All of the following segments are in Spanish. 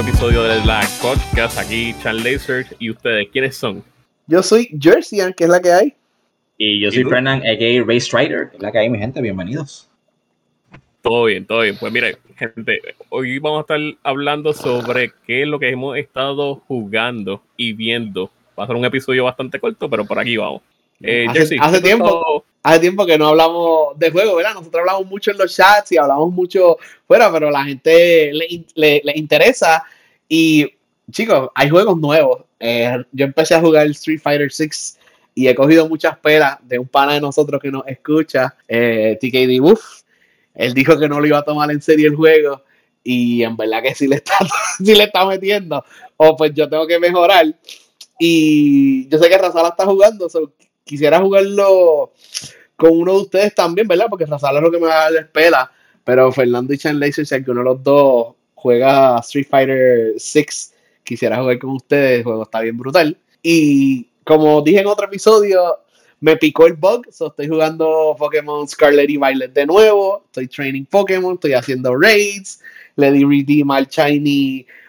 otro episodio de la podcast. Aquí Chan Laser y ustedes, ¿quiénes son? Yo soy Jerseyan, que es la que hay. Y yo soy Fernand, a.k.a. Ray Strider, que es la que hay, mi gente. Bienvenidos. Todo bien, todo bien. Pues mire, gente, hoy vamos a estar hablando sobre qué es lo que hemos estado jugando y viendo. Va a ser un episodio bastante corto, pero por aquí vamos. Eh, hace, tiempo, hace tiempo que no hablamos de juego, ¿verdad? Nosotros hablamos mucho en los chats y hablamos mucho fuera, pero la gente le, interesa. Y chicos, hay juegos nuevos. Eh, yo empecé a jugar Street Fighter 6 y he cogido muchas pelas de un pana de nosotros que nos escucha, eh, TKD Buff. Él dijo que no lo iba a tomar en serio el juego y en verdad que sí le está, sí le está metiendo. O pues yo tengo que mejorar. Y yo sé que Razala está jugando, quisiera jugarlo con uno de ustedes también, ¿verdad? Porque Razala es lo que me va a dar la espera. Pero Fernando y Chan Laser, si alguno de los dos juega Street Fighter 6, quisiera jugar con ustedes. El juego está bien brutal. Y como dije en otro episodio, me picó el bug. So estoy jugando Pokémon Scarlet y Violet de nuevo. Estoy training Pokémon, estoy haciendo raids. Le di redeem al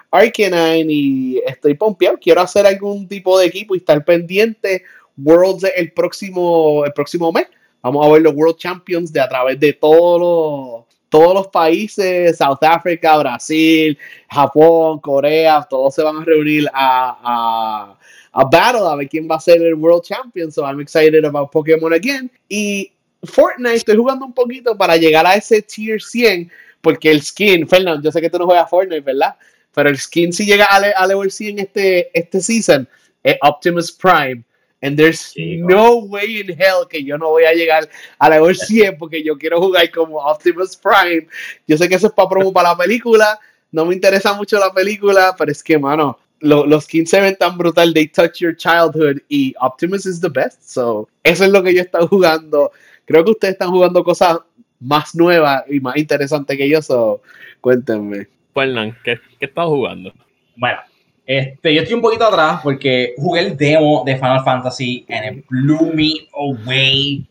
Arcanine y estoy pompeado. Quiero hacer algún tipo de equipo y estar pendiente Worlds el próximo, el próximo mes. Vamos a ver los World Champions de a través de todos los, todos los países, South Africa, Brasil, Japón, Corea, todos se van a reunir a, a, a battle a ver quién va a ser el World Champion. So I'm excited about Pokémon again. Y Fortnite estoy jugando un poquito para llegar a ese tier 100 porque el skin, Fernando, yo sé que tú no juegas Fortnite, ¿verdad? Pero el skin si llega a, a level 100 este, este season es Optimus Prime. And there's no way in hell que yo no voy a llegar a la level 100 porque yo quiero jugar como Optimus Prime. Yo sé que eso es para promo para la película. No me interesa mucho la película, pero es que, mano, los skins se ven tan brutal. They touch your childhood y Optimus is the best. So, eso es lo que yo estoy jugando. Creo que ustedes están jugando cosas más nuevas y más interesantes que yo. So, cuéntenme. Fernan, ¿qué, qué estás jugando? Bueno, este, yo estoy un poquito atrás porque jugué el demo de Final Fantasy and it blew me away.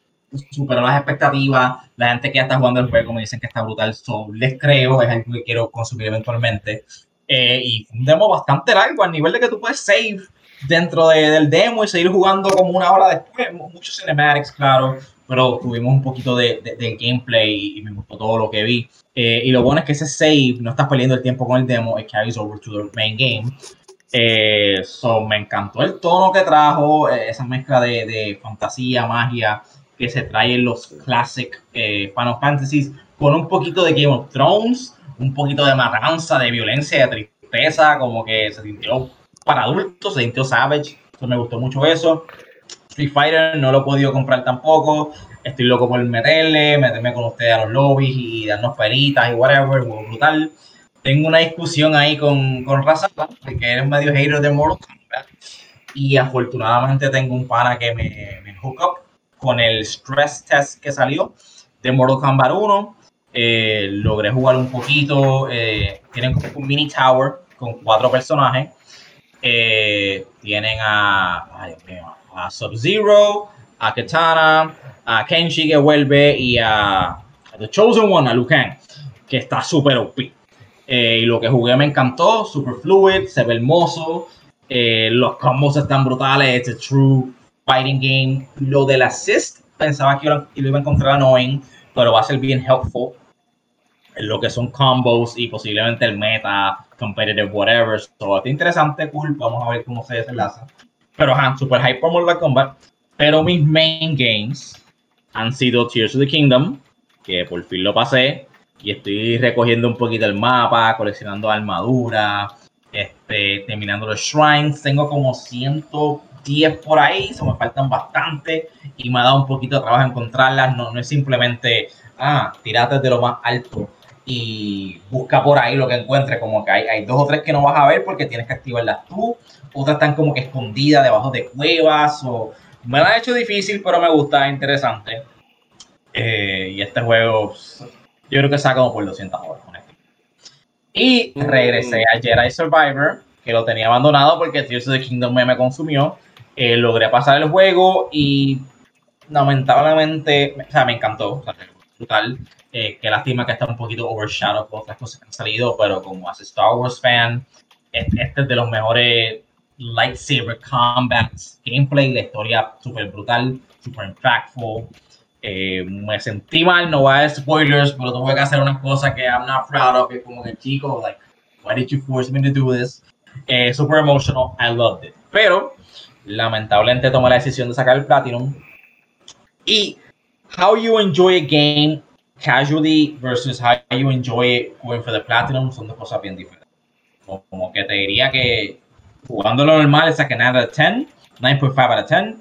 Superó las expectativas. La gente que ya está jugando el juego me dicen que está brutal. So, les creo, es algo que quiero consumir eventualmente. Eh, y un demo bastante largo, al nivel de que tú puedes save dentro del demo y seguir jugando como una hora después. Muchos cinematics, claro, pero tuvimos un poquito de, de, gameplay y me gustó todo lo que vi. Eh, y lo bueno es que ese save, no estás perdiendo el tiempo con el demo, it carries over to the main game. Eh, me encantó el tono que trajo, eh, esa mezcla de, fantasía, magia que se trae en los classic eh, Final Fantasies, con un poquito de Game of Thrones, un poquito de matanza, de violencia, de tristeza, como que se sintió para adultos, se sintió savage. me gustó mucho eso. Street Fighter no lo he podido comprar tampoco. Estoy loco por meterle, meterme con ustedes a los lobbies y darnos peritas y whatever, brutal tengo una discusión ahí con, con Raza, porque eres medio hater de Mortal Kombat. Y afortunadamente tengo un pana que me, me hook up con el stress test que salió de Mortal Kombat 1. Eh, logré jugar un poquito. Eh, tienen un mini tower con cuatro personajes. Eh, tienen a, a Sub-Zero, a Katana, a Kenshi que vuelve y a, The Chosen One, a Liu Kang, que está súper OP. Eh, y lo que jugué me encantó, super fluid, se ve hermoso, eh, los combos están brutales, it's a true fighting game. Lo del assist, pensaba que lo, iba a encontrar annoying, pero va a ser bien helpful lo que son combos y posiblemente el meta, competitive, whatever. So, está interesante, cool, vamos a ver cómo se desenlaza. Pero, ajá, super hype por Mortal Kombat. Pero mis main games han sido Tears of the Kingdom, que por fin lo pasé y estoy recogiendo un poquito el mapa, coleccionando armaduras, este, terminando los shrines. Tengo como 110 por ahí, se me faltan bastante y me ha dado un poquito de trabajo encontrarlas. No, no es simplemente, ah, tirate de lo más alto y busca por ahí lo que encuentres. Como que hay, hay dos o tres que no vas a ver porque tienes que activarlas tú. Otras están como que escondidas debajo de cuevas o... Me lo ha hecho difícil, pero me gusta, interesante. Eh, y este juego yo creo que saca como por 200 horas Y mm. regresé a Jedi Survivor, que lo tenía abandonado porque Tears of the Kingdom me, consumió. Eh, logré pasar el juego y lamentablemente, o sea, me encantó. brutal. Eh, qué lástima que está un poquito overshadowed por otras cosas que han salido, pero como hace Star Wars fan, este es de los mejores lightsaber combats, gameplay, la historia súper brutal, súper impactful. Eh, me sentí mal, no va a spoilers, pero tuve que hacer una cosa que I'm not proud of, es como que chico, like, why did you force me to do this? Eh, super emotional, I loved it. Pero, lamentablemente tomé la decisión de sacar el Platinum. Y how you enjoy a game casually versus how you enjoy it going for the Platinum son dos cosas bien diferentes. Como que te diría que jugándolo normal es a que 9 out of 10, 9.5 out of 10.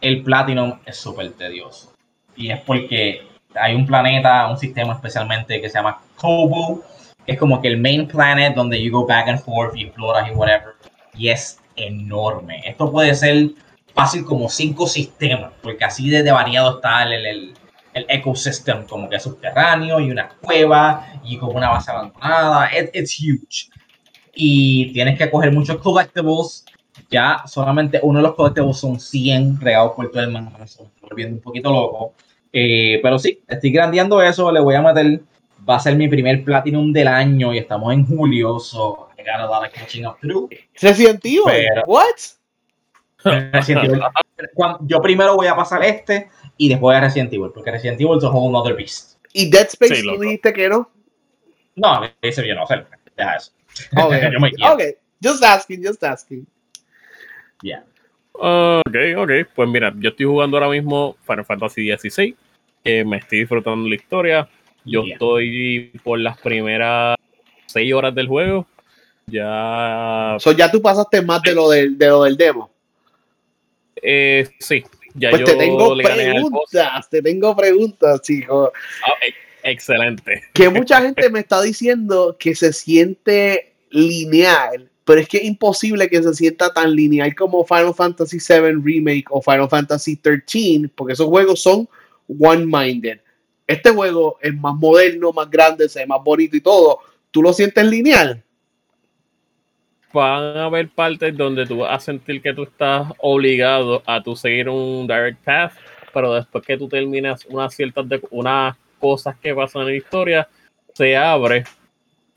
El Platinum es súper tedioso. Y es porque hay un planeta, un sistema especialmente que se llama Kobo. Es como que el main planet donde you go back and forth y exploras y whatever. Y es enorme. Esto puede ser fácil como cinco sistemas, porque así de, variado está el, el, el, ecosystem, como que es subterráneo y una cueva y como una base abandonada. it's huge y tienes que coger muchos collectibles. Ya solamente uno de los collectibles son 100 regados por todo el mundo. Me estoy volviendo un poquito loco. Eh, pero sí, estoy grandeando eso. Le voy a meter. Va a ser mi primer Platinum del año y estamos en julio. So I got a lot of catching up to Resident Evil. What? Resident Evil. yo primero voy a pasar este y después a Resident Evil, porque Resident Evil es un whole other beast. ¿Y Dead Space tú dijiste que no? No, ese yo no. Deja eso. Okay. just asking, just asking. Yeah. Ok, ok. Pues mira, yo estoy jugando ahora mismo Final Fantasy XVI. me estoy disfrutando la historia. Yo estoy por las primeras seis horas del juego. Ya. So, ya tú pasaste más de lo del, de lo del demo. Eh, sí. Ya pues yo te tengo preguntas, te tengo preguntas, chicos. Ah, Excelente. Que mucha gente me está diciendo que se siente lineal, pero es que es imposible que se sienta tan lineal como Final Fantasy VII Remake o Final Fantasy XIII, porque esos juegos son one-minded. Este juego es más moderno, más grande, se ve más bonito y todo. ¿Tú lo sientes lineal? Van a haber partes donde tú vas a sentir que tú estás obligado a tu seguir un direct path, pero después que tú terminas unas ciertas de, una cosas que pasan en la historia, se abre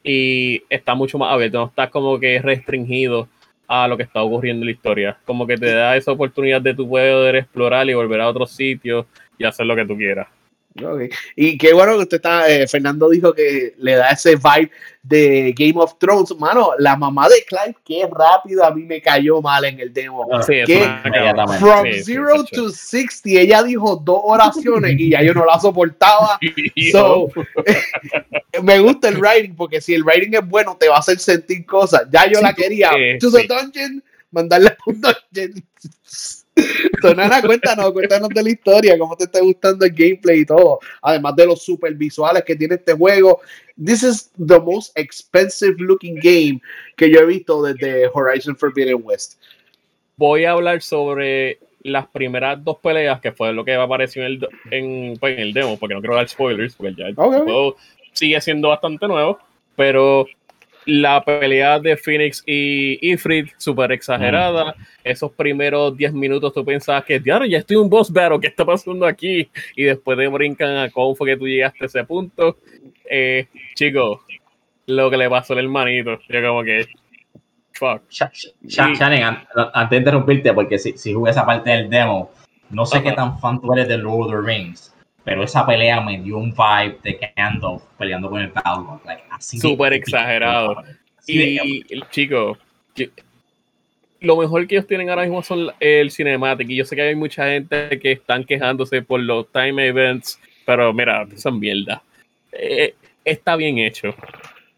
y está mucho más abierto, no está como que restringido a lo que está ocurriendo en la historia. Como que te da esa oportunidad de tu poder explorar y volver a otros sitios y hacer lo que tú quieras. Y qué bueno que usted está, eh, Fernando dijo que le da ese vibe de Game of Thrones. Mano, la mamá de Clive, qué rápido a mí me cayó mal en el demo. Ah, sí, from zero to 60, ella dijo dos oraciones y ya yo no la soportaba. so, me gusta el writing porque si el writing es bueno, te va a hacer sentir cosas. Ya yo la quería. to the dungeon, mandarle a un dungeon. Tonana, cuéntanos, cuéntanos de la historia, cómo te está gustando el gameplay y todo. Además de los super visuales que tiene este juego. This is the most expensive looking game que yo he visto desde Horizon Forbidden West. Voy a hablar sobre las primeras dos peleas, que fue lo que apareció en el, en, pues, en el demo, porque no quiero dar spoilers, porque ya el juego sigue siendo bastante nuevo, pero la pelea de Phoenix y Ifrit, súper exagerada. Mm. Esos primeros 10 minutos tú pensabas que, ya estoy un boss battle, ¿qué está pasando aquí? Y después te brincan a cómo fue que tú llegaste a ese punto. Eh, chicos, lo que le pasó al hermanito, yo como que, fuck. Shannon, antes de interrumpirte, porque si, si jugué esa parte del demo, no sé qué tan fan tú eres de Lord of the Rings pero esa pelea me dio un vibe de Gandalf peleando con el Balrog, like, súper exagerado. y, chicos, lo mejor que ellos tienen ahora mismo son el cinematic, y yo sé que hay mucha gente que están quejándose por los time events, pero mira, son mierda. Eh, está bien hecho.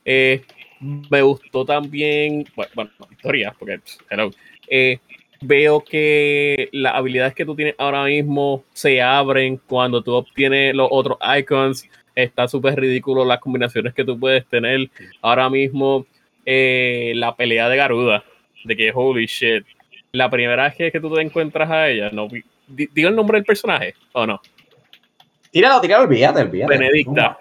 Eh, me gustó también, bueno, bueno historia, porque, hello, eh, veo que las habilidades que tú tienes ahora mismo se abren cuando tú obtienes los otros icons. Está súper ridículo las combinaciones que tú puedes tener. Ahora mismo, eh, la pelea de Garuda, de que holy shit. La primera vez que tú te encuentras a ella, no digo el nombre del personaje o no. Tíralo, tíralo, olvídate, olvídate. Benedicta.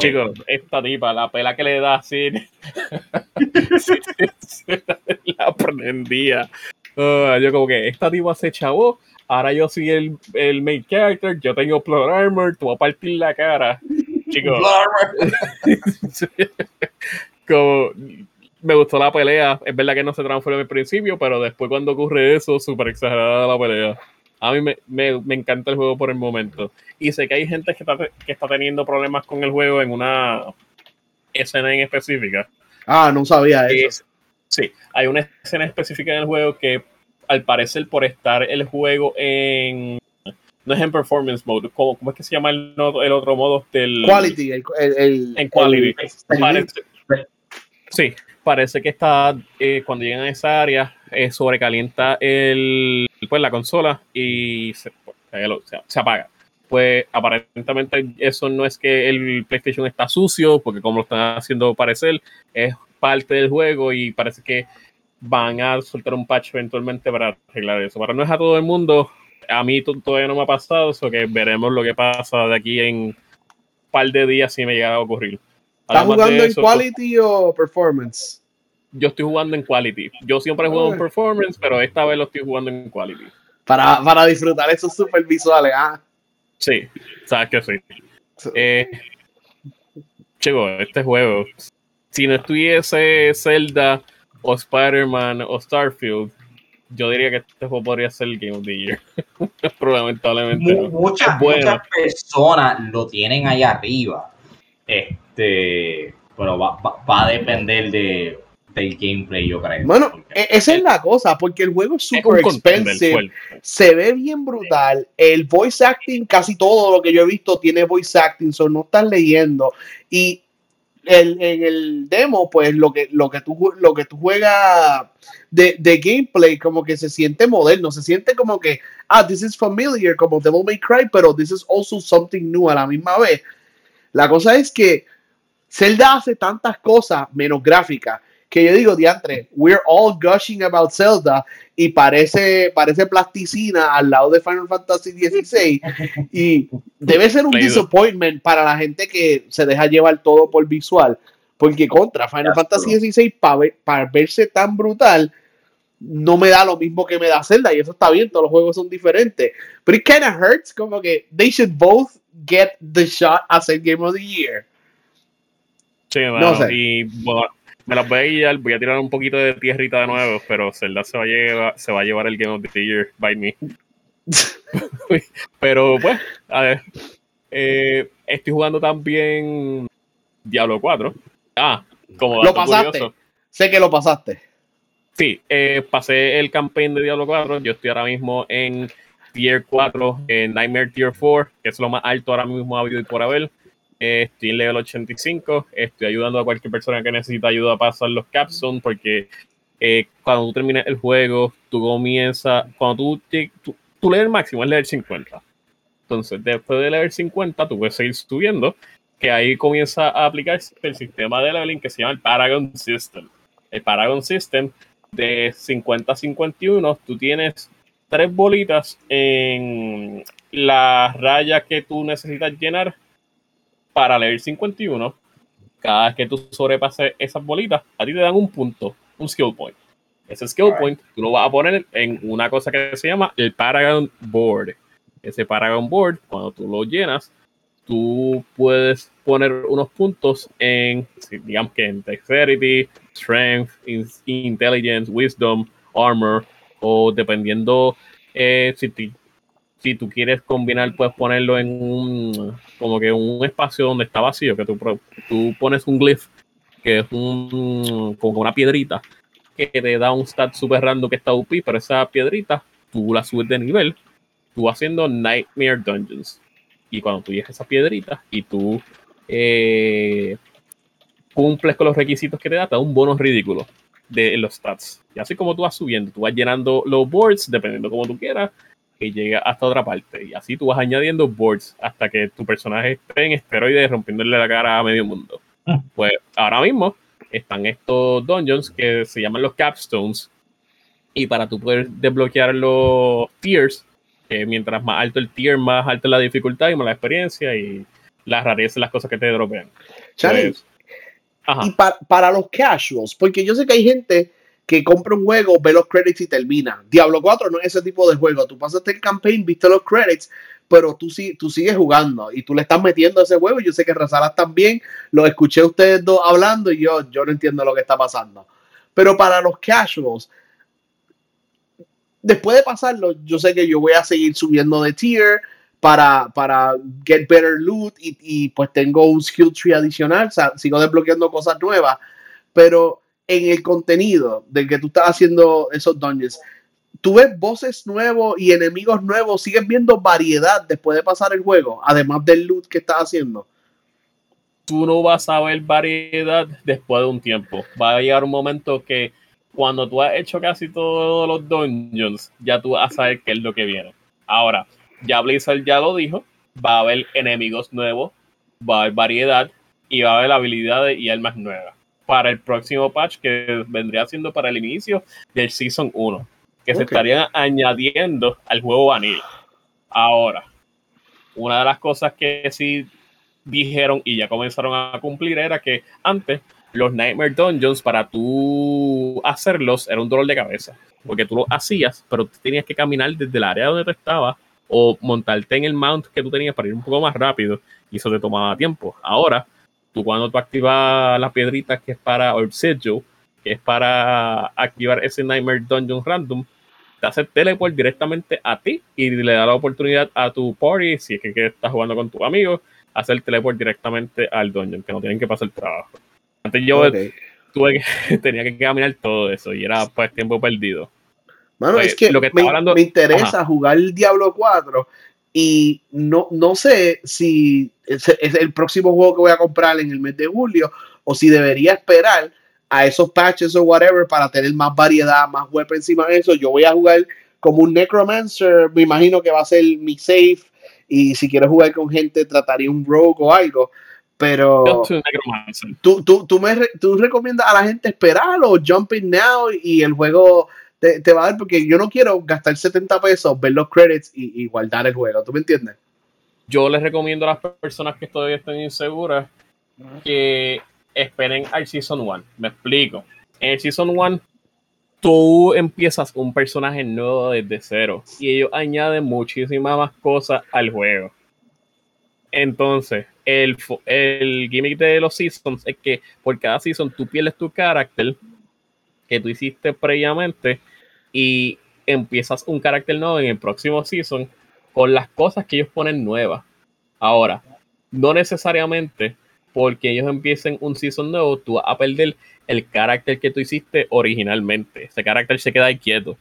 Chicos, esta tipa, la pela que le da así, la prendía Uh, yo como que esta diva se chavó, ahora yo soy el, el main character, yo tengo plot armor, te voy a partir la cara. Chicos. como, me gustó la pelea. Es verdad que no se transformó en el principio, pero después cuando ocurre eso, súper exagerada la pelea. A mí me, me, me, encanta el juego por el momento. Y sé que hay gente que está, que está teniendo problemas con el juego en una escena en específica. Ah, no sabía eso. Sí, hay una escena específica en el juego que al parecer por estar el juego en... No es en performance mode, ¿cómo, cómo es que se llama el, el otro modo del... Quality, el, el, en quality. parece, sí, parece que está, eh, cuando llegan a esa área, eh, sobrecalienta el, pues, la consola y se, se, apaga. Pues aparentemente eso no es que el PlayStation está sucio, porque como lo están haciendo parecer, es parte del juego y parece que van a soltar un patch eventualmente para arreglar eso. Para no es a todo el mundo, a mí todavía no me ha pasado, eso que veremos lo que pasa de aquí en un par de días si me llega a ocurrir. ¿Estás jugando en quality o performance? Yo estoy jugando en quality. Yo siempre he jugado en performance, pero esta vez lo estoy jugando en quality. Para, para disfrutar esos super visuales, ¿ah? Sí, sabes que sí. Eh, chico, este juego, si no estuviese Zelda o Spider-Man o Starfield, yo diría que este juego podría ser el Game of the Year. Lamentablemente. Muchas, muchas personas lo tienen ahí arriba. Este, pero va, va, a depender de, del gameplay, yo creo. Bueno, e, esa es la cosa, porque el juego es super expensive, se ve bien brutal. El voice acting, casi todo lo que yo he visto tiene voice acting, so no estás leyendo. Y el, en el demo, pues lo que, lo que tú, lo que tú juegas de, de, gameplay, como que se siente moderno, se siente como que, ah, this is familiar, como Devil May Cry, pero this is also something new a la misma vez. La cosa es que Zelda hace tantas cosas menos gráficas que yo digo, diantre, we're all gushing about Zelda y parece, parece plasticina al lado de Final Fantasy XVI y debe ser un disappointment para la gente que se deja llevar todo por visual, porque contra Final Fantasy XVI para verse tan brutal no me da lo mismo que me da Zelda y eso está bien, todos los juegos son diferentes, pero it kind of hurts como que they should both get the shot as a Game of the Year. Sí, no sé. y bueno, me las voy a guiar, voy a tirar un poquito de tierrita de nuevo, pero Zelda se va a llevar, se va a llevar el Game of the Year by me. pero pues, a ver, eh, estoy jugando también Diablo 4. Ah, como lo pasaste. Sé que lo pasaste. Sí, eh, pasé el campaign de Diablo 4. Yo estoy ahora mismo en Tier 4, en Nightmare Tier 4, que es lo más alto ahora mismo ha habido y por haber. Estoy en level 85. Estoy ayudando a cualquier persona que necesita ayuda a pasar los capstones, porque eh, cuando tú termines el juego, tú comienzas. Cuando tú, tú, lees el máximo, es level 50. Entonces, después de level 50, tú puedes seguir subiendo, que ahí comienza a aplicarse el sistema de leveling que se llama el Paragon System. El Paragon System de 50 a 51, tú tienes tres bolitas en la raya que tú necesitas llenar para leer 51, cada vez que tú sobrepases esas bolitas, a ti te dan un punto, un skill point. Ese skill point tú lo vas a poner en una cosa que se llama el Paragon Board. Ese Paragon Board, cuando tú lo llenas, tú puedes poner unos puntos en, digamos que en Dexterity, Strength, Intelligence, Wisdom, Armor, o dependiendo eh, si, si tú quieres combinar, puedes ponerlo en un, como que un espacio donde está vacío, que tú, tú pones un glyph, que es un, como una piedrita, que te da un stat super random que está UP, pero esa piedrita, tú la subes de nivel, tú haciendo Nightmare Dungeons. Y cuando tú llegas esa piedrita y tú eh, cumples con los requisitos que te da, te da un bonus ridículo de los stats. Y así como tú vas subiendo, tú vas llenando los boards, dependiendo como tú quieras, que llega hasta otra parte. Y así tú vas añadiendo boards hasta que tu personaje esté en esteroides rompiéndole la cara a medio mundo. Ah. Pues ahora mismo están estos dungeons que se llaman los capstones. Y para tú poder desbloquear los tiers, mientras más alto el tier, más alta la dificultad y más la experiencia y las rarezas, las cosas que te dropean. Pues, y para, para los casuals, porque yo sé que hay gente que compra un juego, ve los credits y termina. Diablo 4 no es ese tipo de juego. Tú pasaste el campaign, viste los credits, pero tú, tú sigues jugando y tú le estás metiendo a ese juego. Yo sé que Razalas también, lo escuché ustedes dos hablando y yo, yo no entiendo lo que está pasando. Pero para los casuals, después de pasarlo, yo sé que yo voy a seguir subiendo de tier para, para get better loot y, pues tengo un skill tree adicional, sigo desbloqueando cosas nuevas, pero en el contenido del que tú estás haciendo esos dungeons, tú ves voces nuevos y enemigos nuevos, sigues viendo variedad después de pasar el juego, además del loot que estás haciendo. Tú no vas a ver variedad después de un tiempo. Va a llegar un momento que cuando tú has hecho casi todos los dungeons, ya tú vas a saber qué es lo que viene. Ahora, ya Blizzard ya lo dijo, va a haber enemigos nuevos, va a haber variedad y va a haber habilidades y armas nuevas para el próximo patch que vendría siendo para el inicio del Season 1, que se estarían añadiendo al juego vanilla. Ahora, una de las cosas que sí dijeron y ya comenzaron a cumplir era que antes los Nightmare Dungeons para tú hacerlos era un dolor de cabeza, porque tú lo hacías, pero tú tenías que caminar desde el área donde tú estabas o montarte en el mount que tú tenías para ir un poco más rápido y eso te tomaba tiempo. Ahora, tú cuando tú activas las piedritas que es para Orb que es para activar ese Nightmare Dungeon Random, te hace teleport directamente a ti y le da la oportunidad a tu party, si es que, estás jugando con tus amigos, hacer teleport directamente al dungeon, que no tienen que pasar el trabajo. Antes yo tuve que, tenía que caminar todo eso y era pues tiempo perdido. Mano, pues, es que, lo que me, hablando, me, interesa jugar el Diablo 4 y no, no sé si es, el próximo juego que voy a comprar en el mes de julio o si debería esperar a esos patches o whatever para tener más variedad, más web encima de eso. Yo voy a jugar como un Necromancer, me imagino que va a ser mi safe y si quiero jugar con gente trataría un rogue o algo. Pero ¿tú, tú, tú, me, tú recomiendas a la gente esperar o jumping now y el juego te, va a dar porque yo no quiero gastar 70 pesos, ver los credits y, guardar el juego. ¿Tú me entiendes? Yo les recomiendo a las personas que todavía estén inseguras que esperen al Season 1. Me explico. En el Season 1 tú empiezas un personaje nuevo desde cero y ellos añaden muchísimas más cosas al juego. Entonces, el, el gimmick de los seasons es que por cada season tú pierdes tu carácter que tú hiciste previamente y empiezas un carácter nuevo en el próximo season con las cosas que ellos ponen nuevas. Ahora, no necesariamente porque ellos empiecen un season nuevo, tú vas a perder el carácter que tú hiciste originalmente. Ese carácter se queda quieto.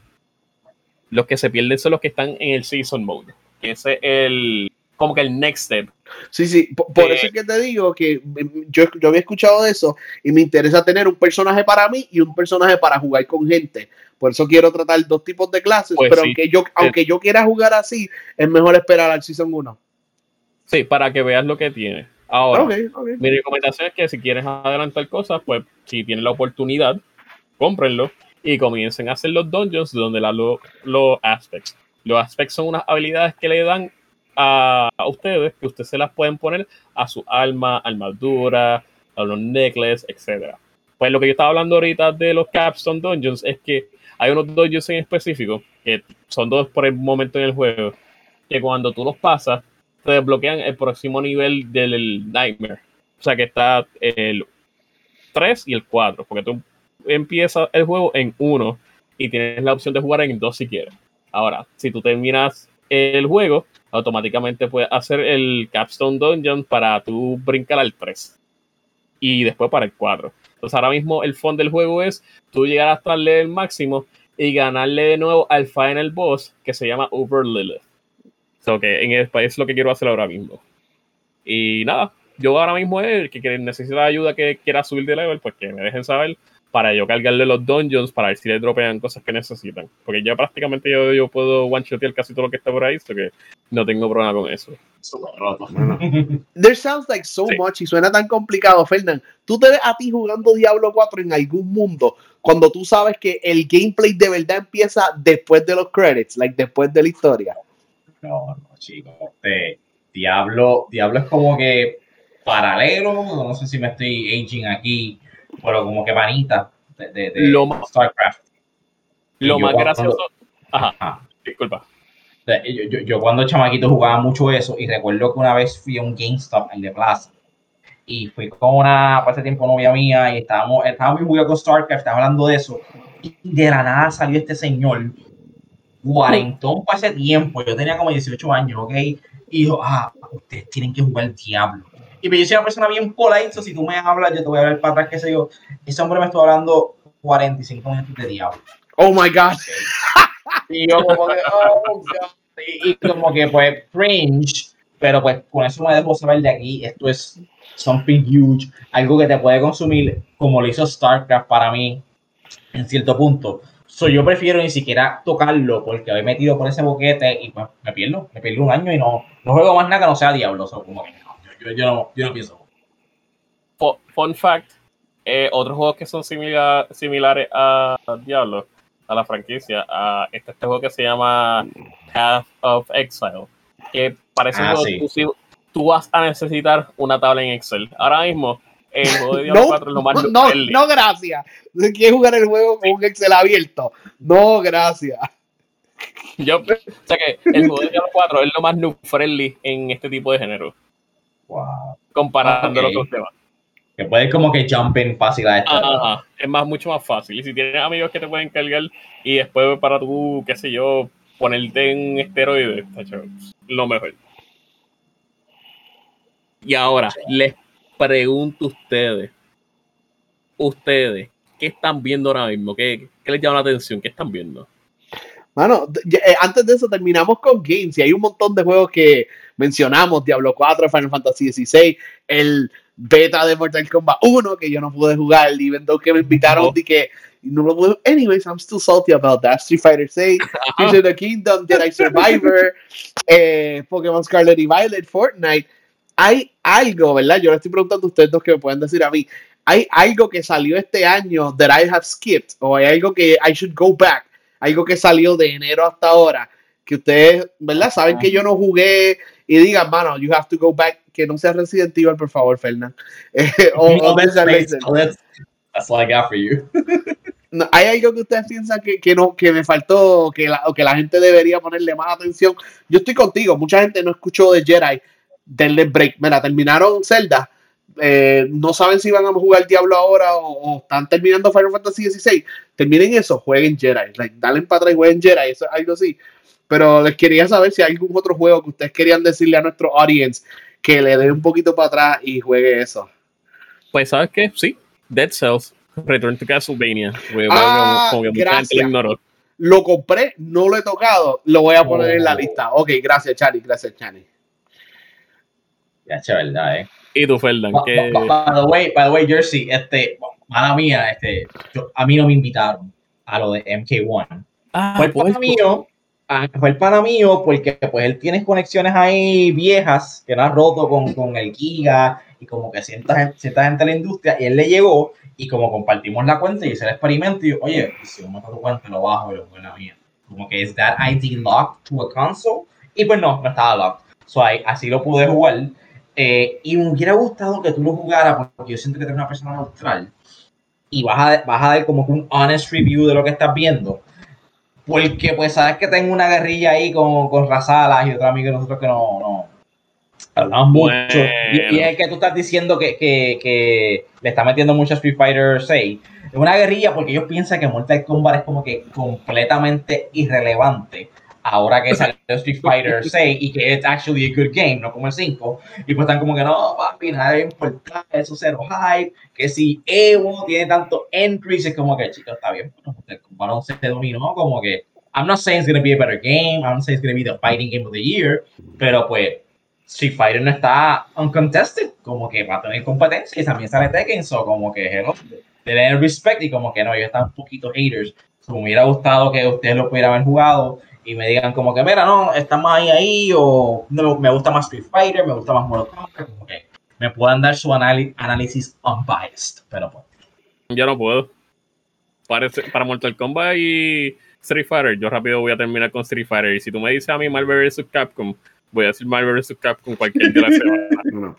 Los que se pierden son los que están en el season mode, que es el como que el next step. Sí, sí, por, eso es que te digo que yo, yo había escuchado de eso y me interesa tener un personaje para mí y un personaje para jugar con gente. Por eso quiero tratar dos tipos de clases, pues pero aunque, yo, aunque yo quiera jugar así, es mejor esperar al Season 1. Sí, para que veas lo que tiene. Ahora, mi recomendación es que si quieres adelantar cosas, pues si tienen la oportunidad, cómprenlo y comiencen a hacer los dungeons donde la, los aspects. Los aspects son unas habilidades que le dan a, ustedes que ustedes se las pueden poner a su alma, armadura, a los necklaces, etc. Pues lo que yo estaba hablando ahorita de los Capstone Dungeons es que hay unos dungeons en específico, que son dos por el momento en el juego, que cuando tú los pasas, te desbloquean el próximo nivel del Nightmare. O sea que está el 3 y el 4, porque tú empiezas el juego en 1 y tienes la opción de jugar en 2 si quieres. Ahora, si tú terminas el juego, automáticamente puedes hacer el Capstone Dungeon para tú brincar al 3 y después para el 4. Entonces ahora mismo el fondo del juego es tú llegar hasta el level máximo y ganarle de nuevo al final boss que se llama Uber Lilith. So que en el país es lo que quiero hacer ahora mismo. Y nada, yo ahora mismo el que necesita ayuda que quiera subir de level, pues que me dejen saber para yo cargarle los dungeons para ver si le dropean cosas que necesitan. Porque ya prácticamente yo, yo puedo one-shotear casi todo lo que está por ahí, so que no tengo problema con eso. There sounds like so much y suena tan complicado, Fernand. ¿Tú te ves a ti jugando Diablo 4 en algún mundo cuando tú sabes que el gameplay de verdad empieza después de los credits, like después de la historia? No, no, chicos. Este, Diablo, Diablo es como que paralelo, no sé si me estoy aging aquí, pero como que panita. de, de, de Lo más- StarCraft. Lo más gracioso. Ajá, Ajá. disculpa. Yo, yo, yo cuando chamaquito jugaba mucho eso y recuerdo que una vez fui a un GameStop, el de Plaza, y fui con una, ese tiempo, novia mía y estábamos, estábamos jugando con StarCraft, estábamos hablando de eso, y de la nada salió este señor, cuarentón para ese tiempo, yo tenía como 18 años, ¿ok? Y dijo, ah, ustedes tienen que jugar Diablo. Y pues yo soy una persona bien polite, si tú me hablas, yo te voy a hablar para atrás, qué sé yo. Ese hombre me estuvo hablando 45 minutos de Diablo. Oh my God. Y yo como que, oh, God. Y, y como que pues cringe, pero pues con eso me dejo saber de aquí, esto es something huge, algo que te puede consumir como lo hizo StarCraft para mí en cierto punto. So, yo prefiero ni siquiera tocarlo porque me he metido por ese boquete y pues me pierdo, me pierdo un año y no, no juego más nada que no sea Diablo. So, como que yo, no, yo no pienso. Fu- Fun fact: eh, otros juegos que son simila- similares a Diablo, a la franquicia, a este, este juego que se llama Path of Exile, que parece Ah, un juego sí. exclusivo. Tú vas a necesitar una tabla en Excel. Ahora mismo, el juego de Diablo No, 4 es lo más no, no, friendly. no, gracias. ¿Quieres jugar el juego con un Excel abierto? No, gracias. Yo, o sea que el juego de Diablo 4 es lo más noob friendly en este tipo de género, Wow. comparándolo Ok. con demás. Que puedes como que jumping fácil a esto. Ajá, es más, mucho más fácil. Y si tienes amigos que te pueden cargar y después para tú, qué sé yo, ponerte en esteroides, tacho, lo mejor. Y ahora, les pregunto a ustedes, ustedes, ¿qué están viendo ahora mismo? ¿Qué, qué les llama la atención? ¿Qué están viendo? Mano, ya, eh, antes de eso terminamos con games y hay un montón de juegos que mencionamos, Diablo 4, Final Fantasy XVI, el beta de Mortal Kombat 1 que yo no pude jugar, even though que me invitaron No. de que no lo pude. Anyways, I'm still salty about that. Street Fighter 6, Tears of the Kingdom, Jedi Survivor, eh, Pokémon Scarlet y Violet, Fortnite. Hay algo, ¿verdad? Yo le estoy preguntando a ustedes dos que me pueden decir a mí. ¿Hay algo que salió este año that I have skipped? ¿O hay algo que I should go back? Algo que salió de enero hasta ahora. Que ustedes, ¿verdad? Saben que yo no jugué y digan, mano, you have to go back. Que no sea Resident Evil, por favor, Fernán. Eh, o- o Dead let's, that's all I got for you. No, ¿Hay algo que ustedes piensan que, que no, que me faltó que, la, o que la gente debería ponerle más atención? Yo estoy contigo, mucha gente no escuchó de Jedi, denle break. Mira, terminaron Zelda, eh, no saben si van a jugar Diablo ahora o, o están terminando Final Fantasy XVI. Terminen eso, jueguen Jedi, like, dale para atrás y jueguen Jedi, eso es algo así. Pero les quería saber si hay algún otro juego que ustedes querían decirle a nuestro audience que le dé un poquito para atrás y juegue eso. Pues, ¿sabes qué? Sí, Dead Cells, Return to Castlevania. Ah, como que mucha gente gracias. lo ignoró. Lo compré, no lo he tocado, lo voy a poner en la Oh. lista. Ok, gracias, Chani, gracias, Chani. Ya, che, verdad, eh. ¿Y tú, Ferdan? By, ¿Qué? by- the way, by the way, Jersey, este, mala mía, este, yo- a mí no me invitaron a lo de MK1. Ah, Fue el pues, mío, fue el pana mío porque pues él tiene conexiones ahí viejas que no roto con, con el Giga y como que cierta, cierta gente de la industria y él le llegó y como compartimos la cuenta y hice el experimento y yo, oye, y si yo meto tu cuenta lo bajo y lo pongo en la mía. Como que es that ID locked to a console y pues no, no estaba locked. So, ahí- así lo pude jugar. Eh, y me hubiera gustado que tú lo jugaras porque yo siento que eres una persona neutral y vas a, vas a dar como que un honest review de lo que estás viendo. Porque pues sabes que tengo una guerrilla ahí con, con Razalas y otro amigo de nosotros que no, no hablamos mucho. Y, y es que tú estás diciendo que, que, que le está metiendo mucho a Street Fighter 6. Es una guerrilla porque ellos piensan que Mortal Kombat es como que completamente irrelevante. Ahora que salió Street Fighter 6 y que es actually a good game, no como el 5. Y pues están como que no, papi, nada de importar, eso cero hype. Que si Evo tiene tanto entries, es como que, chicos, está bien. Bueno, 11 se dominó, como que. I'm not saying it's to be a better game. I'm not saying it's to be the fighting game of the year. Pero pues, Street Fighter no está uncontested. Como que va a tener competencia y también sale Tekken. So, como que, hello, tener respect y como que no, ellos están un poquito haters. So, me hubiera gustado que ustedes lo pudieran haber jugado y me digan como que, mira, no, está más ahí ahí, o no, me gusta más Street Fighter, me gusta más Mortal Kombat, como que me puedan dar su análisis unbiased, pero pues. Yo no puedo. Parece- para Mortal Kombat y Street Fighter, yo rápido voy a terminar con Street Fighter. Y si tú me dices a mí Marvel vs. Capcom, voy a decir Marvel vs. Capcom cualquier día de la semana. No.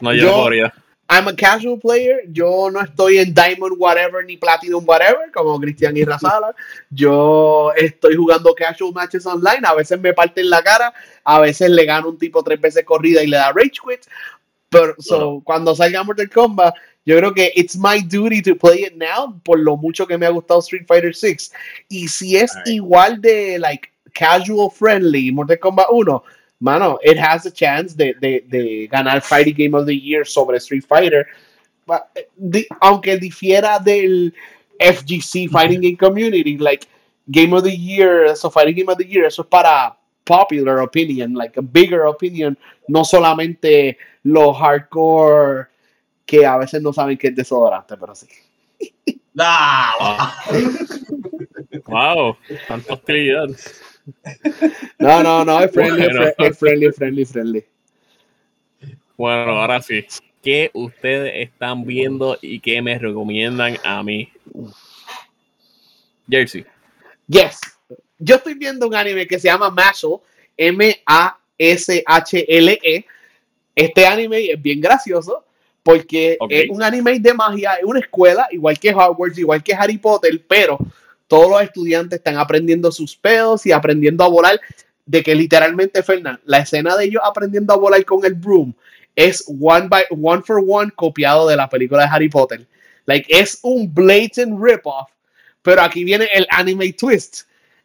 No, yo, Yo- no podría. I'm a casual player. Yo no estoy en Diamond whatever ni Platinum whatever, como Cristian y Razala. Yo estoy jugando casual matches online. A veces me parten la cara, a veces le gano un tipo tres veces corrida y le da rage quit. Pero so, cuando salga Mortal Kombat, yo creo que it's my duty to play it now por lo mucho que me ha gustado Street Fighter 6. Y si es igual de like casual friendly Mortal Kombat 1, mano, it has a chance de, de, de ganar Fighting Game of the Year sobre Street Fighter. But, eh, di- aunque difiera del FGC Fighting Game Community, like Game of the Year, eso Fighting Game of the Year, eso es para popular opinion, like a bigger opinion, no solamente los hardcore que a veces no saben que es desodorante, pero sí. Ah, Wow, tanta hostilidad. No, no, no, es friendly, Bueno. es friendly, friendly, friendly. Bueno, ahora sí. ¿Qué ustedes están viendo y qué me recomiendan a mí? Jersey. Yes. Yo estoy viendo un anime que se llama Mashle, M-A-S-H-L-E. Este anime es bien gracioso porque es un anime de magia, es una escuela, igual que Hogwarts, igual que Harry Potter, pero todos los estudiantes están aprendiendo sus pedos y aprendiendo a volar. De que literalmente, Fernán, la escena de ellos aprendiendo a volar con el broom es one, by, one for one copiado de la película de Harry Potter. Like, es un blatant rip-off pero aquí viene el anime twist.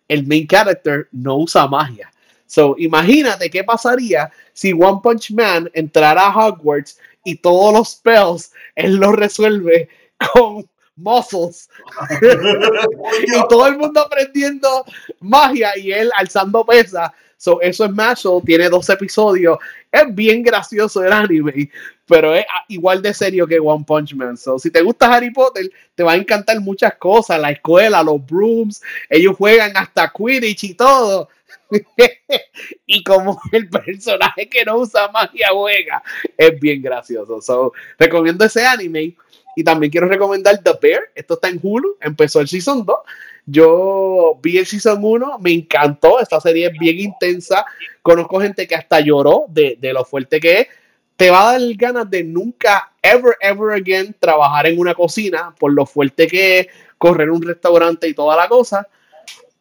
El main character no usa magia. So, imagínate qué pasaría si One Punch Man entrara a Hogwarts y todos los spells él los resuelve con muscles y todo el mundo aprendiendo magia y él alzando pesa. So, eso es Mashle, tiene dos episodios. Es bien gracioso el anime, pero es ah, igual de serio que One Punch Man. So, si te gusta Harry Potter, te va a encantar muchas cosas, la escuela, los brooms, ellos juegan hasta Quidditch y todo. y como el personaje que no usa magia juega, es bien gracioso. So, recomiendo ese anime. Y también quiero recomendar The Bear. Esto está en Hulu. Empezó el Season 2. Yo vi el Season 1. Me encantó. Esta serie es bien intensa. Conozco gente que hasta lloró de, de lo fuerte que es. Te va a dar ganas de nunca, ever, ever again, trabajar en una cocina por lo fuerte que es, correr un restaurante y toda la cosa.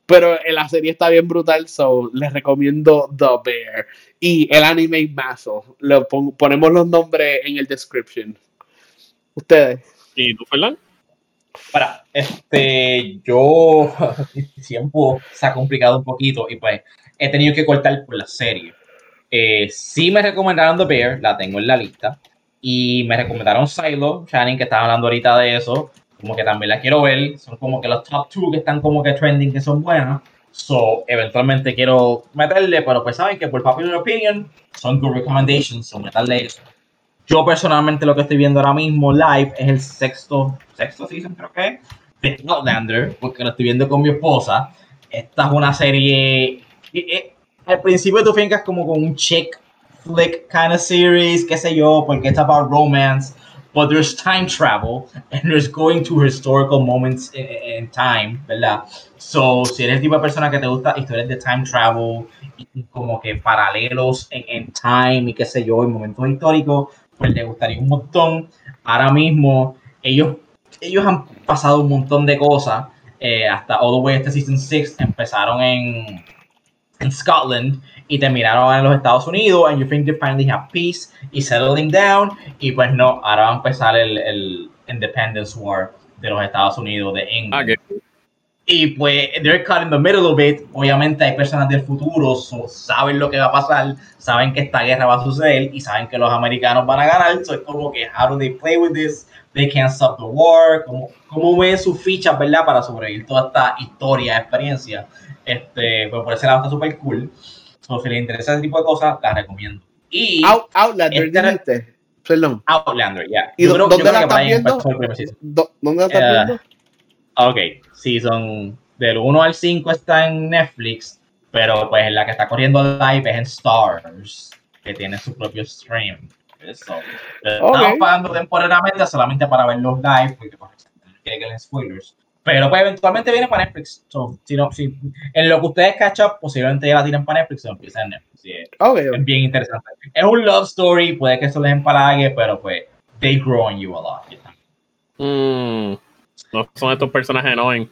Pero eh, la serie está bien brutal, so les recomiendo The Bear. Y el anime Mazo. Lo pon- ponemos los nombres en el description. Ustedes. ¿Y tú, Fernán? Para, este, yo tiempo se ha complicado un poquito y pues he tenido que cortar por la serie. Eh, sí me recomendaron The Bear, la tengo en la lista, y me recomendaron Silo, Shannon, que estaba hablando ahorita de eso, como que también la quiero ver, son como que los top 2 que están como que trending, que son buenas, so eventualmente quiero meterle, pero pues saben que por popular opinion son good recommendations, so meterle eso. Yo personalmente lo que estoy viendo ahora mismo live es el sexto, sexto season creo que de Outlander, porque lo estoy viendo con mi esposa. Esta es una serie, al principio tú fincas como con un chick flick kind of series, qué sé yo, porque it's about romance, but there's time travel and there's going to historical moments in, time, ¿verdad? So, si eres el tipo persona que te gusta historias de time travel y como que paralelos en time y qué sé yo, en momentos históricos, pues le gustaría un montón. Ahora mismo, ellos, ellos han pasado un montón de cosas. eh, hasta all the way hasta season 6 empezaron en, en Scotland y terminaron en los Estados Unidos. And you think they finally have peace y settling down. Y pues no, ahora va a empezar el, el Independence War de los Estados Unidos, de England. Ah, que Y pues, they're caught in the middle of it. Obviamente hay personas del futuro, so, saben lo que va a pasar, saben que esta guerra va a suceder y saben que los americanos van a ganar. So, es como que, how do they play with this? They can't stop the war. ¿Cómo, cómo ven sus fichas, verdad? Para sobrevivir toda esta historia, experiencia. Este, pues por ese lado está súper cool. So, si les interesa ese tipo de cosas, las recomiendo. Y Out, Outlander, Este-. Perdón. Outlander, ya. ¿Y Yo dó- creo- dónde la estás Brian viendo? ¿Dónde la estás Eh, viendo? Ok, season del 1 al 5 está en Netflix, pero pues la que está corriendo live es en Stars, que tiene su propio stream. Eso. Estamos Ok. pagando temporalmente solamente para ver los live, porque pues, que den spoilers. Pero pues eventualmente viene para Netflix. So, si no, si, en lo que ustedes catch up, posiblemente ya la tiren para Netflix o empieza en Netflix. Sí, es- Ok, es bien interesante. Es un love story, puede que eso les empalague, pero pues they grow on you a lot. Mm, no son estos personajes annoying.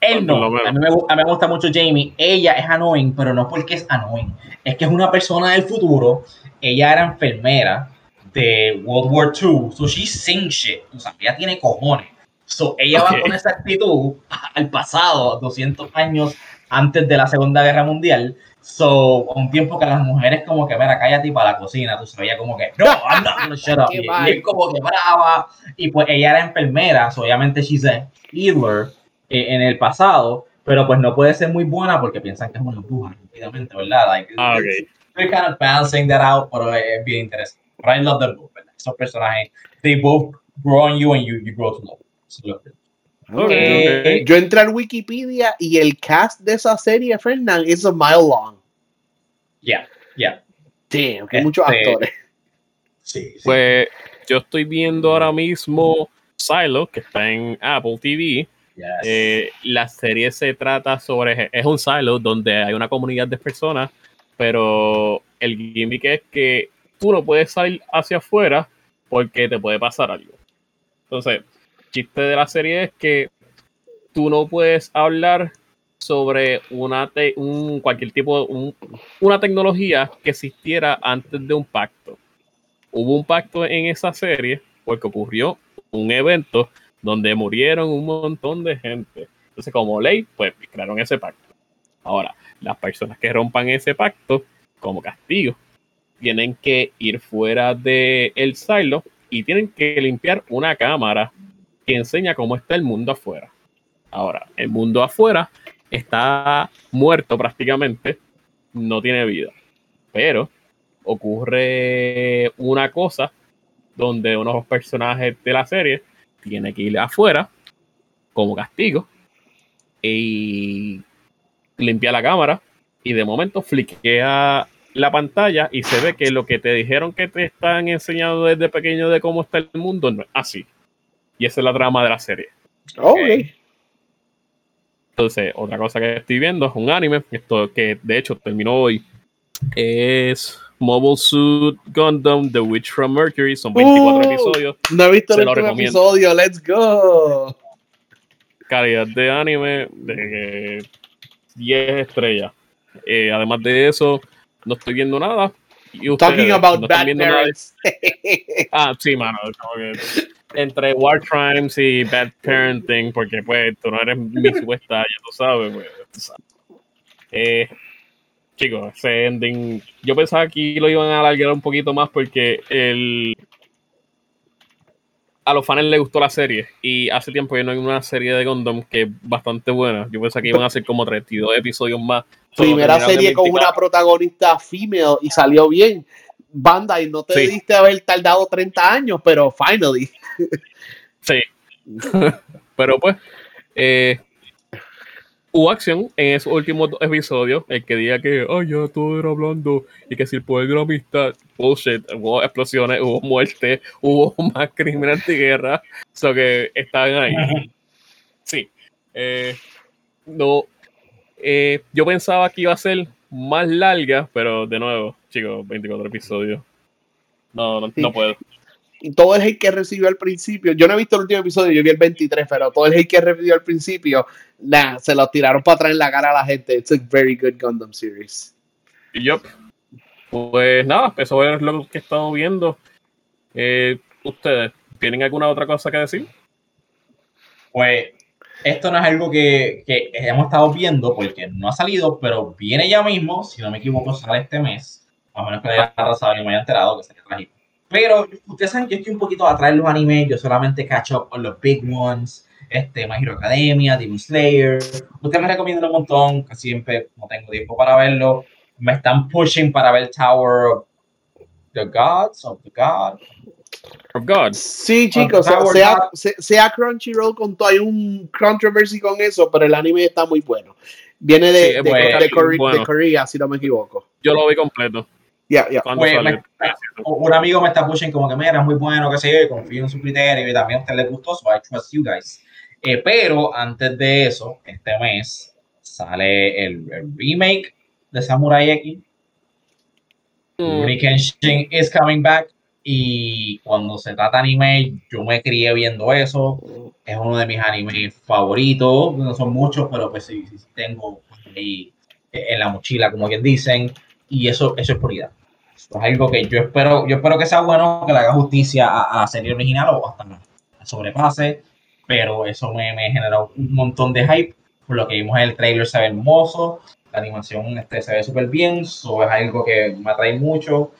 Él no. A mí, me, a mí, me, gusta mucho Jamie. Ella es annoying, pero no porque es annoying. Es que es una persona del futuro. Ella era enfermera de World War II. So she sings shit. O sea, ella tiene cojones. So ella okay. va con esa actitud al pasado, 200 años antes de la Segunda Guerra Mundial. So, un tiempo que las mujeres como que, mira, cállate para la cocina, tú sabías como que, no, I'm not gonna shut up. y, es como que brava. Y pues ella era enfermera, so obviamente she's a healer eh, en el pasado, pero pues no puede ser muy buena porque piensan que es una bruja, rápidamente, ¿verdad? Like, ah, okay. They're kind of balancing that out, pero es bien interesante. But I love them both, ¿verdad? Esos personajes, they both grow on you and you, you grow to love them. So, Okay. Yo entré al Wikipedia y el cast de esa serie, Fernand, es a mile long. Yeah, yeah. Damn, que este, muchos actores. Sí, sí, Pues yo estoy viendo ahora mismo Silo, que está en Apple TV. Yes. Eh, la serie se trata sobre. Es un silo donde hay una comunidad de personas, pero el gimmick es que tú no puedes salir hacia afuera porque te puede pasar algo. Entonces, chiste de la serie es que tú no puedes hablar sobre una te un, cualquier tipo un, una tecnología que existiera antes de un pacto. Hubo un pacto en esa serie porque ocurrió un evento donde murieron un montón de gente. Entonces, como ley, pues crearon ese pacto. Ahora, las personas que rompan ese pacto, como castigo, tienen que ir fuera del el silo y tienen que limpiar una cámara que enseña cómo está el mundo afuera. Ahora, el mundo afuera está muerto prácticamente, no tiene vida. Pero ocurre una cosa donde uno de los personajes de la serie tiene que ir afuera como castigo y limpia la cámara y de momento fliquea la pantalla y se ve que lo que te dijeron que te están enseñando desde pequeño de cómo está el mundo no es así. Y esa es la trama de la serie. Okay. Entonces, otra cosa que estoy viendo es un anime, esto que de hecho terminó hoy, es Mobile Suit Gundam The Witch from Mercury. Son 24 Uh, episodios. No he visto el episodio, let's go. Calidad de anime de 10 estrellas. Eh, además de eso, no estoy viendo nada. Y ustedes Talking about no bad nada. Ah, sí, mano. como que entre War Crimes y Bad Parenting, porque pues tú no eres mi supuesta, ya tú sabes, pues, tú sabes. Eh, chicos, ese ending, yo pensaba que lo iban a alargar un poquito más porque el a los fans les gustó la serie y hace tiempo que no hay una serie de Gundam que es bastante buena. Yo pensaba que iban a ser como 32 episodios más. Primera serie con 24. una protagonista female y salió bien. Banda, y no te Sí. debiste haber tardado 30 años, pero finally. Sí. Pero pues, eh, hubo acción en esos últimos dos episodios. El que diga que, ay, ya todo era hablando y que si el poder de la amistad, bullshit, hubo explosiones, hubo muerte, hubo más crímenes de guerra. So que estaban ahí. Sí. Eh, no. eh, yo pensaba que iba a ser más larga, pero de nuevo, chicos, 24 episodios. No, no, Sí. no puedo. Y todo el hate que recibió al principio, yo no he visto el último episodio, yo vi el 23, pero todo el hate que recibió al principio, nah, se lo tiraron para atrás en la cara a la gente. It's a very good Gundam series. Yup. Pues nada, eso es lo que he estado viendo. Eh, ¿Ustedes tienen alguna otra cosa que decir? Pues esto no es algo que, que hemos estado viendo porque no ha salido, pero viene ya mismo, si no me equivoco, sale este mes. A menos que haya arrasado y me haya enterado que sería trágico. Pero ustedes saben que yo estoy un poquito atrás de los animes, yo solamente catch up on los big ones, este, My Hero Academia, Demon Slayer. Ustedes me recomiendan un montón, que siempre no tengo tiempo para verlo. Me están pushing para ver Tower of the Gods, of the God. Of Gods. Sí, chicos, sea, God. sea, sea Crunchyroll con todo, hay un controversy con eso, pero el anime está muy bueno. Viene de, Sí, de, bueno, de bueno. de Korea, si no me equivoco. Yo lo vi completo. Ya, ya. ¿Cuándo Pues, salió? me- un amigo me está pushing como que mira, es muy bueno, que sé yo, y confío en su criterio y también a usted le gustó, so I trust you guys. Eh, pero antes de eso, este mes sale el, el remake de Samurai X. Mm, Rurouni Kenshin is coming back Y cuando se trata de anime, yo me crié viendo eso. Es uno de mis animes favoritos. No son muchos, pero pues sí, sí tengo ahí en la mochila, como quien dicen. Y eso, eso es prioridad. es algo que yo espero, yo espero que sea bueno, que le haga justicia a, la serie original o hasta no sobrepase. Pero eso me, me generó un montón de hype. Por lo que vimos en el trailer se ve hermoso. La animación este, se ve súper bien. Eso es algo que me atrae mucho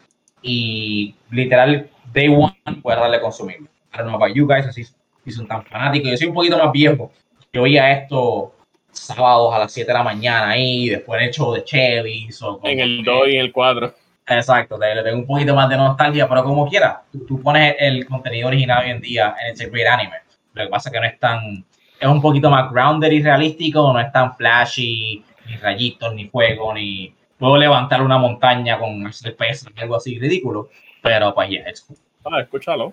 y literal, day one puede darle a consumir. I don't know about you guys, así si son tan fanáticos. Yo soy un poquito más viejo. Yo veía esto sábados a las 7 de la mañana ahí, después el show de Chevy. en el 2 y en el 4. Exacto, le tengo un poquito más de nostalgia, pero como quiera, tú, pones el contenido original hoy en día en el great anime. Lo que pasa es que no es tan, es un poquito más grounded y realístico, no es tan flashy, ni rayitos, ni fuego, ni, puedo levantar una montaña con el peso, algo así ridículo, pero pues ya, es Ah, escúchalo.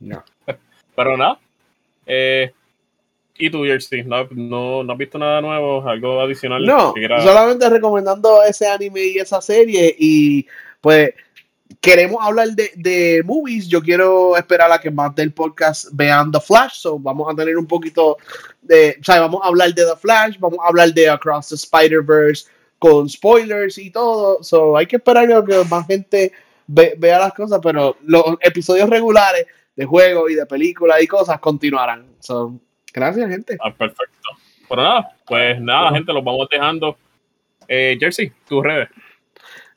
No. Pero nada. Eh, ¿Y tú, Jersey? ¿No, ¿No, has visto nada nuevo? ¿Algo adicional? No, solamente recomendando ese anime y esa serie. Y pues queremos hablar de, de, movies. Yo quiero esperar a que más del podcast vean The Flash. So vamos a tener un poquito de. O sea, vamos a hablar de The Flash, vamos a hablar de Across the Spider-Verse con spoilers y todo. So, hay que esperar que más gente vea las cosas, pero los episodios regulares de juegos y de películas y cosas continuarán. So, gracias, gente. Ah, perfecto. Pero nada, pues nada, gente, los vamos dejando. Eh, Jersey, tus redes.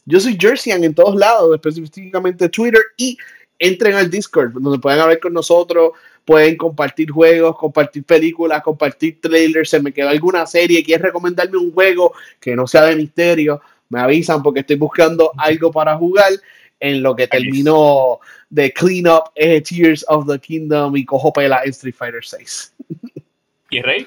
Yo soy Jerseyan en todos lados, específicamente Twitter y entren al Discord, donde pueden hablar con nosotros, pueden compartir juegos, compartir películas, compartir trailers, se me quedó alguna serie, quieres recomendarme un juego que no sea de misterio, me avisan porque estoy buscando algo para jugar en lo que termino de clean up eh, Tears of the Kingdom y cojo pela en Street Fighter 6. ¿Y Rey?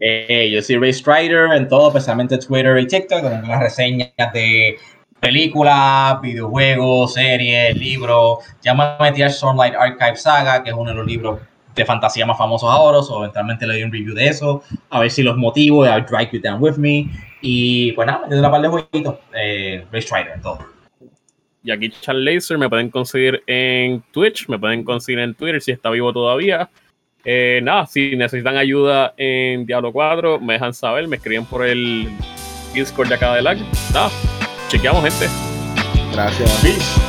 Eh, yo soy Ray Strider en todo, especialmente Twitter y TikTok, donde las reseñas de películas, videojuegos, series, libros. Ya me metí al Stormlight Archive Saga, que es uno de los libros de fantasía más famosos ahora, o eventualmente le doy un review de eso, a ver si los motivo, I'll drag you down with me. Y pues nada, me una par de jueguitos, eh, Race Rider, todo. Y aquí Charles Laser me pueden conseguir en Twitch, me pueden conseguir en Twitter si está vivo todavía. Eh, nada, si necesitan ayuda en Diablo 4, me dejan saber, me escriben por el Discord de acá de lag. Nada, chequeamos, gente. Gracias.